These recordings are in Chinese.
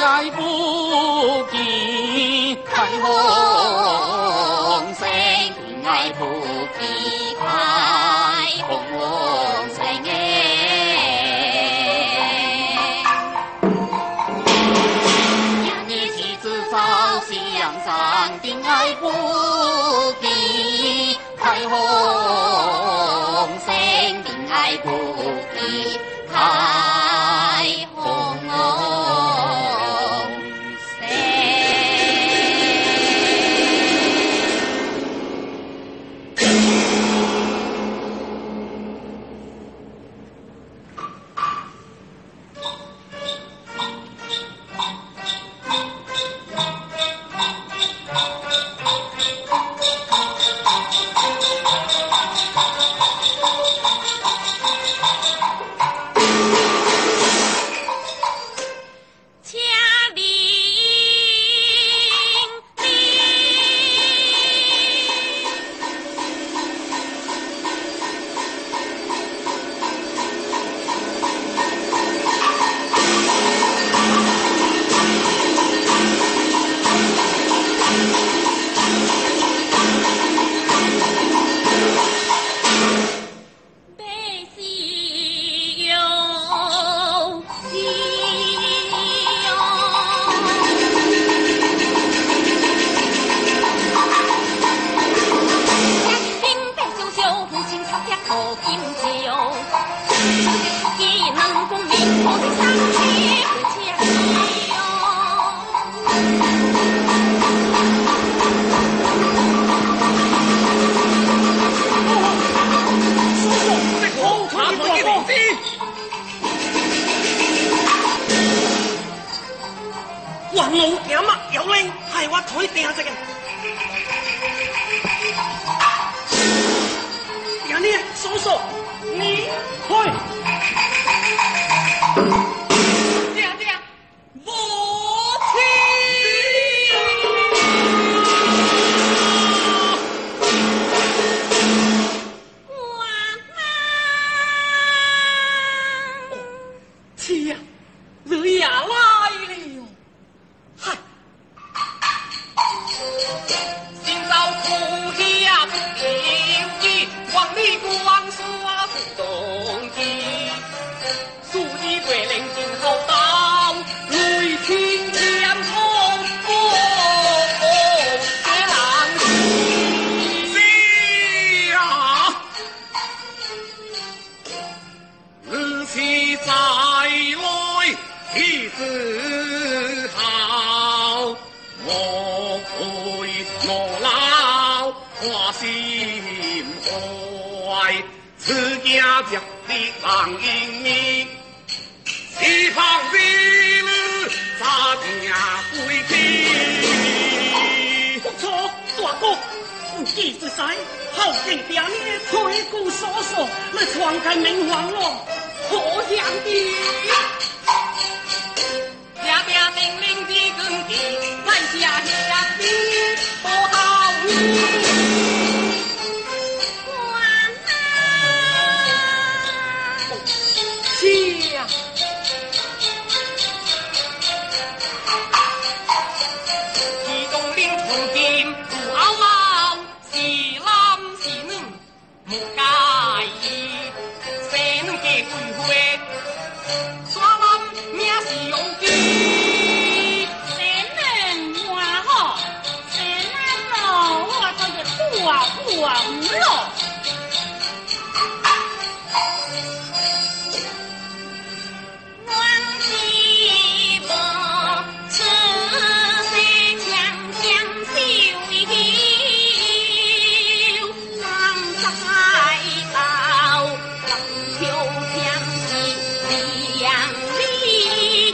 来不及，看我。那窗开明黄落破相的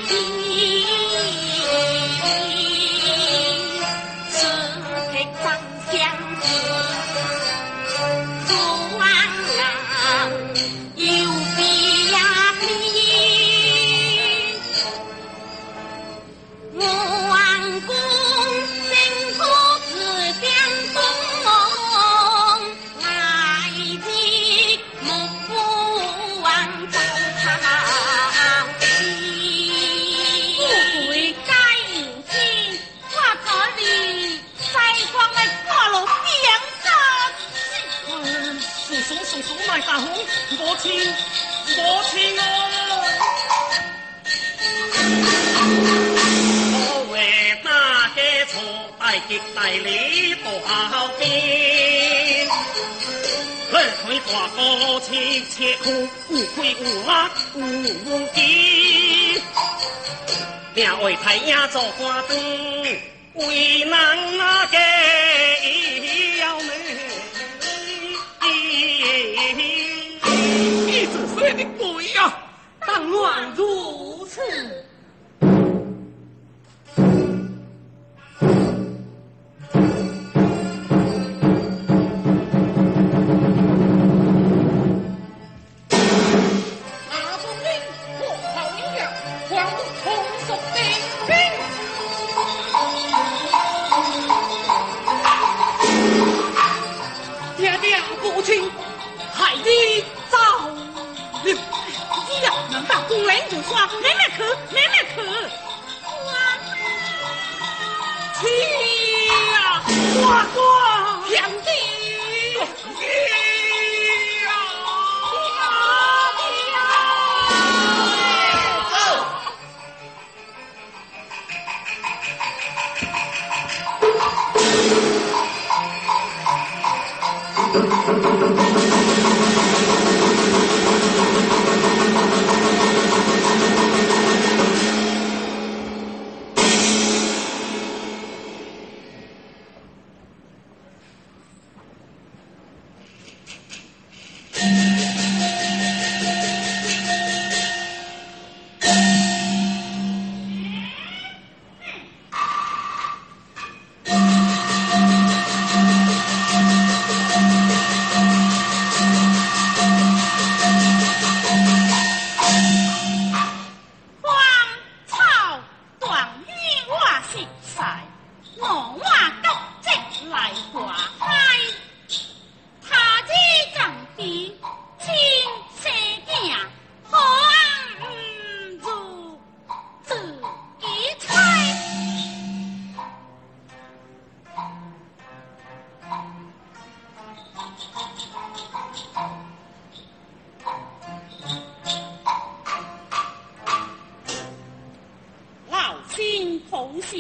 Thank you. 亲莫听哦我为那个从爱的带你不大两位太阳做过为难那个但愿如此。フフフフ。好事，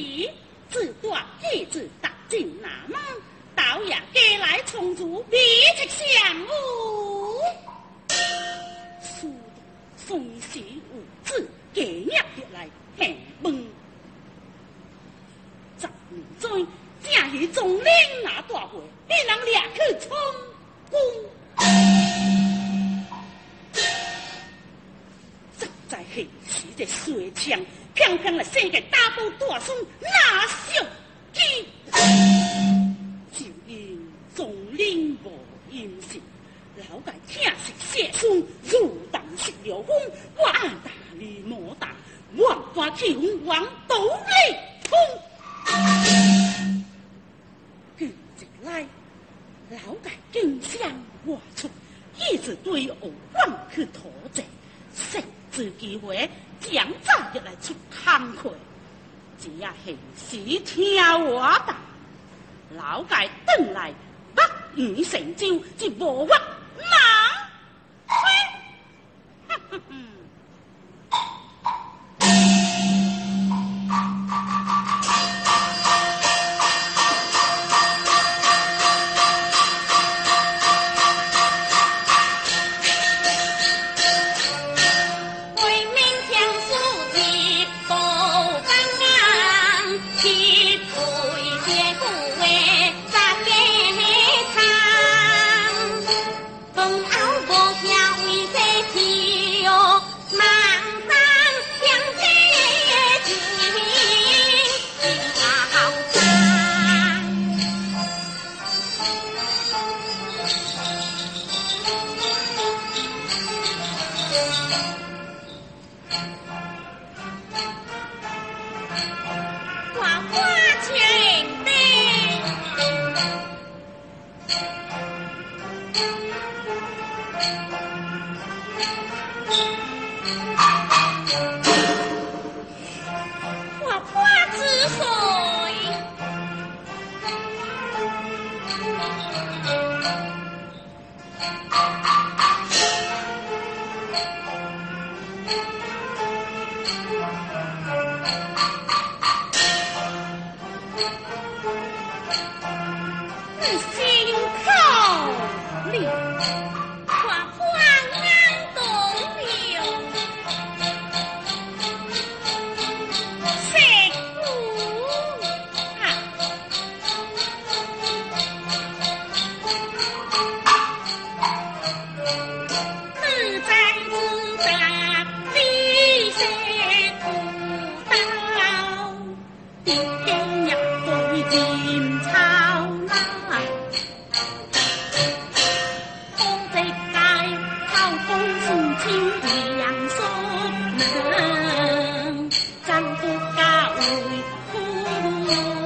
自大一子打进那门，导演给来充足，比着羡慕。苏东送五子给娘来反问，正，象征了谁的大包剁松，拿。草芥登来，不与成招，即无屈あ！Thank you.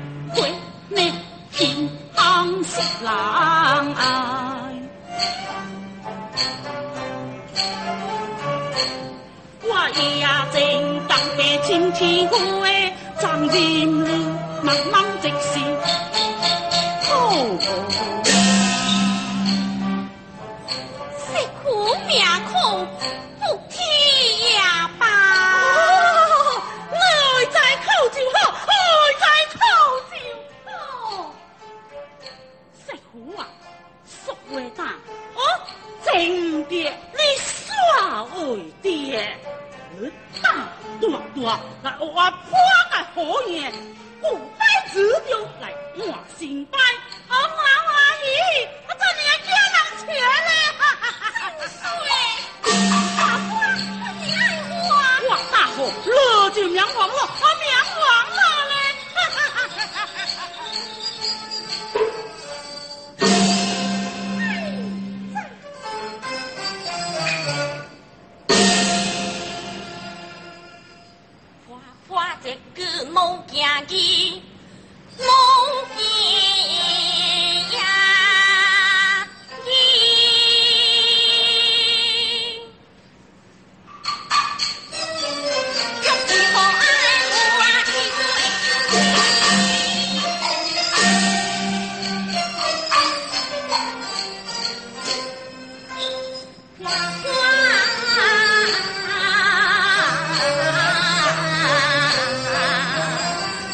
郎爱，我一呀正当被轻欺侮，张情路慢慢直是苦。我我不敢吼你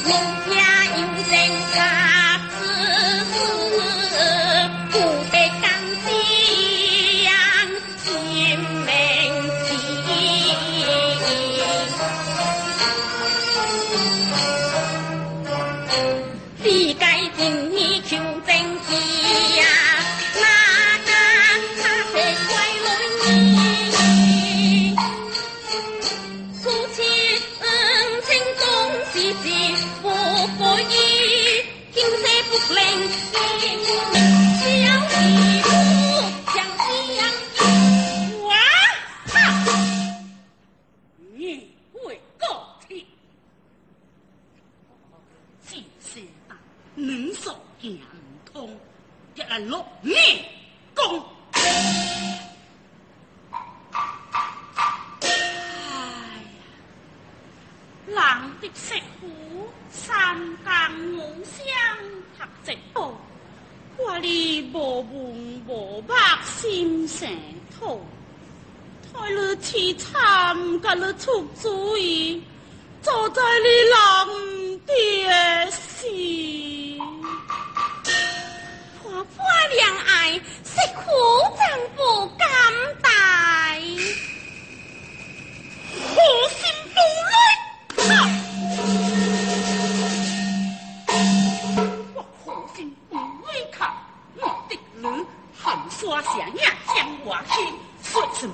Yeah. 我把心神痛偷了去参观了出主意坐在你老爹西婆婆两爱是苦战不甘带红心不累 Watson,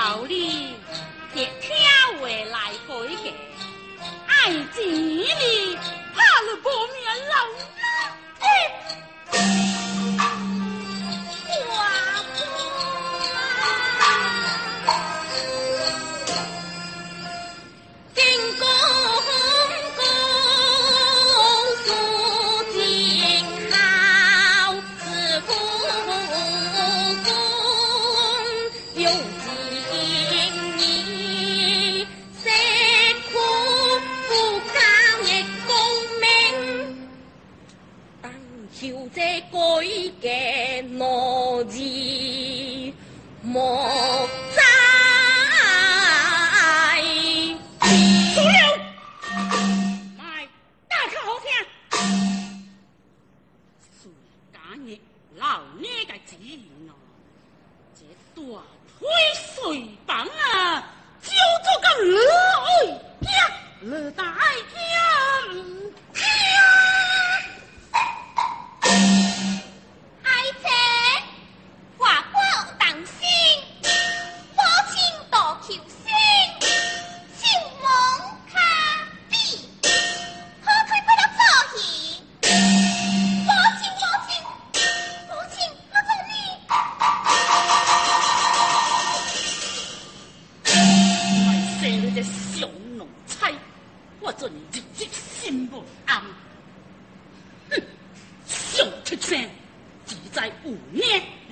道理，别听话来改嫁，爱情你怕了无命老。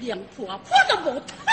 两婆婆都无他。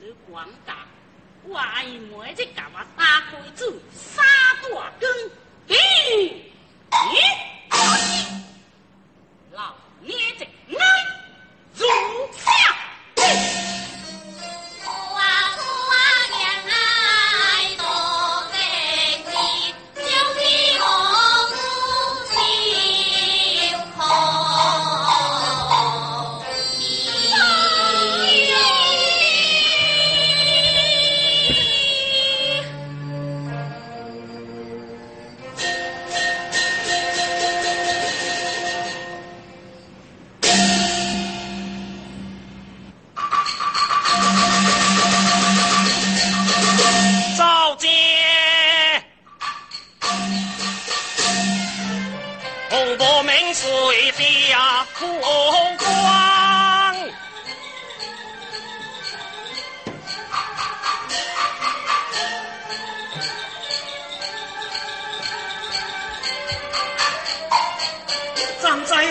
的广大，我爱每只甲嘛大公子杀大根，嘿。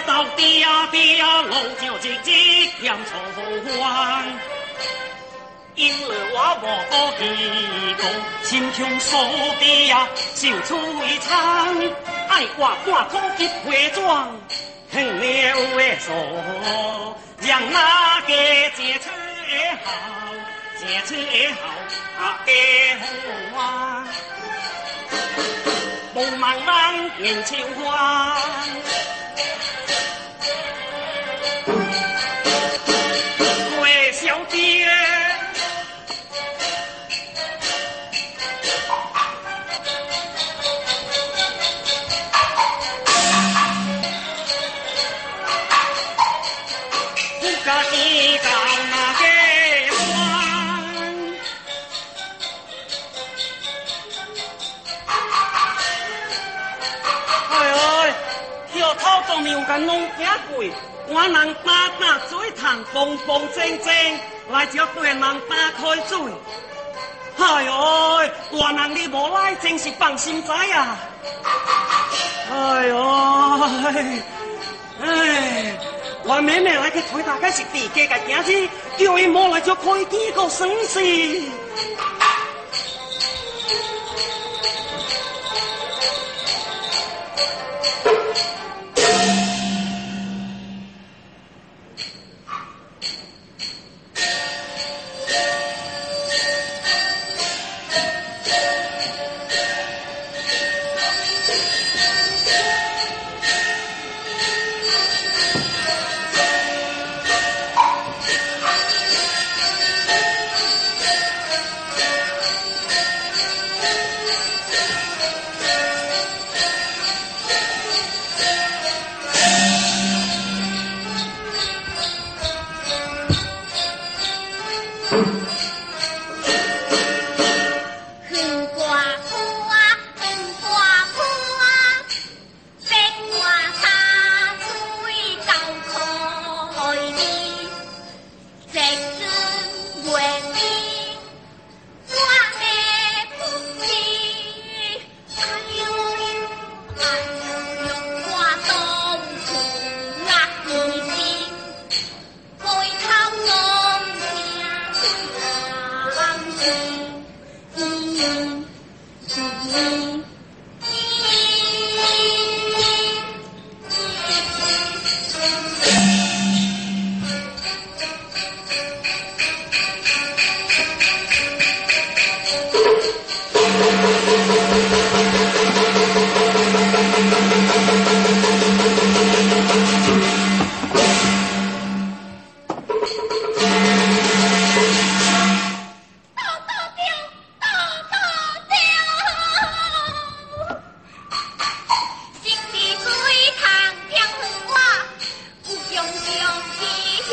到底呀底呀，龙叫姐姐向冲欢。因为我无顾忌讲，心胸所地呀，秀出一场，爱我半土结花妆，很了的说，让那个结出的好，结出的好啊的花，雾茫茫迎秋花。Thank you. 草都没有敢弄假贵，我人打打水塘，蹦蹦正正，来叫别人打开嘴。哎呦，我人你无来，真是放心仔啊！哎呦，哎，我妹妹来去推大概是地家个囝子，叫伊莫来就可以见个生死。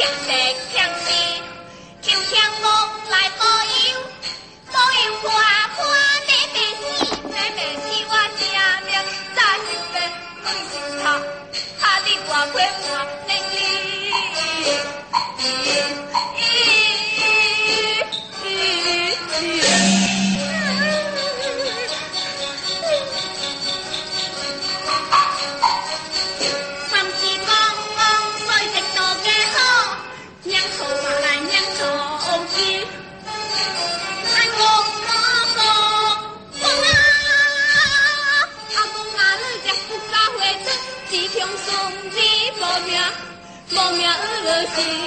强敌强敌，求强望来保佑，保佑花花妹妹死，妹妹死我家命，早是被鬼心头，怕你我快我儿是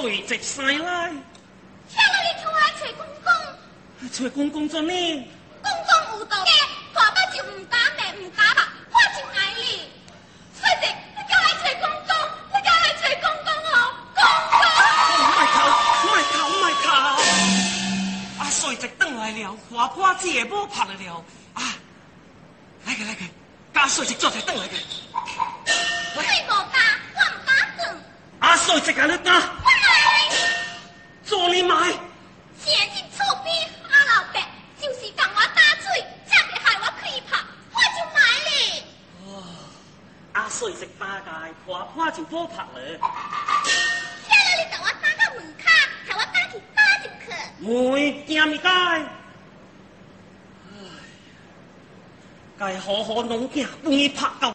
水直使来，听了你出来找公公，找公公做咩？公公有道理，大把就唔敢骂唔敢骂，我就爱你。水直，你叫来找公公，你叫来找公公哦，公公。卖头，卖头，卖头！阿水直转来了，花花子也无拍了了。啊，来个来个，加水直做才转来个。你无打，我唔打转，阿水直啊，你打，你买。前进厝边阿老伯，就是共我打水，才会害我开拍，我就买你。哦，阿水直打界，花花就无拍了。听了你共我打到门口，害我打去打入去。妹，惊咪该？唉，该好好农囝，帮伊拍到。